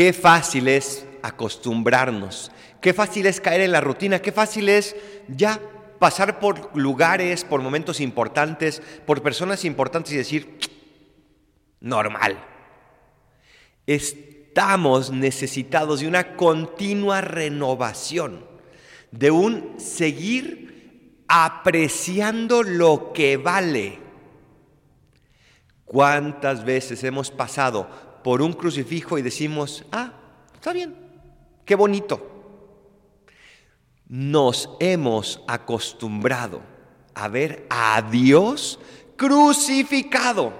Qué fácil es acostumbrarnos, qué fácil es caer en la rutina, qué fácil es ya pasar por lugares, por momentos importantes, por personas importantes y decir, normal. Estamos necesitados de una continua renovación, de un seguir apreciando lo que vale. ¿Cuántas veces hemos pasado por un crucifijo y decimos, ah, está bien, qué bonito? Nos hemos acostumbrado a ver a Dios crucificado,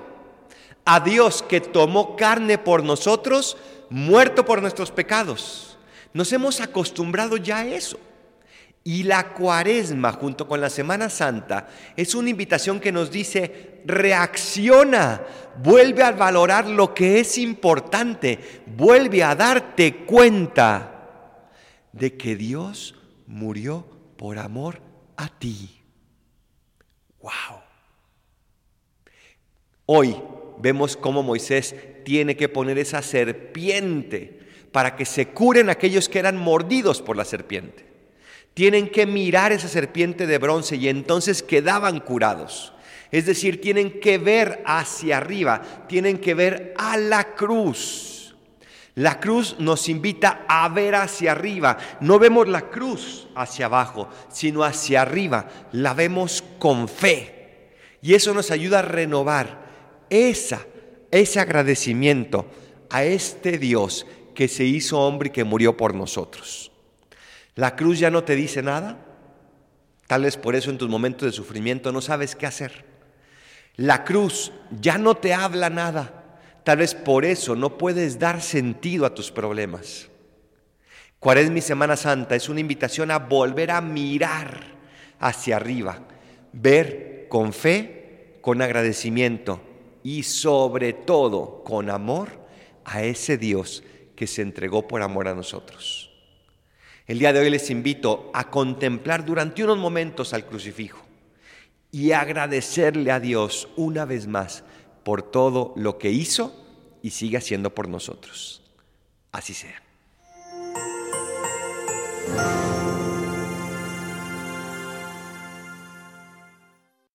a Dios que tomó carne por nosotros, muerto por nuestros pecados. Nos hemos acostumbrado ya a eso. Y la cuaresma junto con la Semana Santa es una invitación que nos dice, reacciona, vuelve a valorar lo que es importante, vuelve a darte cuenta de que Dios murió por amor a ti. ¡Wow! Hoy vemos cómo Moisés tiene que poner esa serpiente para que se curen aquellos que eran mordidos por la serpiente tienen que mirar esa serpiente de bronce y entonces quedaban curados. Es decir, tienen que ver hacia arriba, tienen que ver a la cruz. La cruz nos invita a ver hacia arriba. No vemos la cruz hacia abajo, sino hacia arriba. La vemos con fe. Y eso nos ayuda a renovar ese agradecimiento a este Dios que se hizo hombre y que murió por nosotros. La cruz ya no te dice nada. Tal vez por eso en tus momentos de sufrimiento no sabes qué hacer. La cruz ya no te habla nada. Tal vez por eso no puedes dar sentido a tus problemas. Cuaresma mi Semana Santa es una invitación a volver a mirar hacia arriba, ver con fe, con agradecimiento y sobre todo con amor a ese Dios que se entregó por amor a nosotros. El día de hoy les invito a contemplar durante unos momentos al crucifijo y agradecerle a Dios una vez más por todo lo que hizo y sigue haciendo por nosotros. Así sea.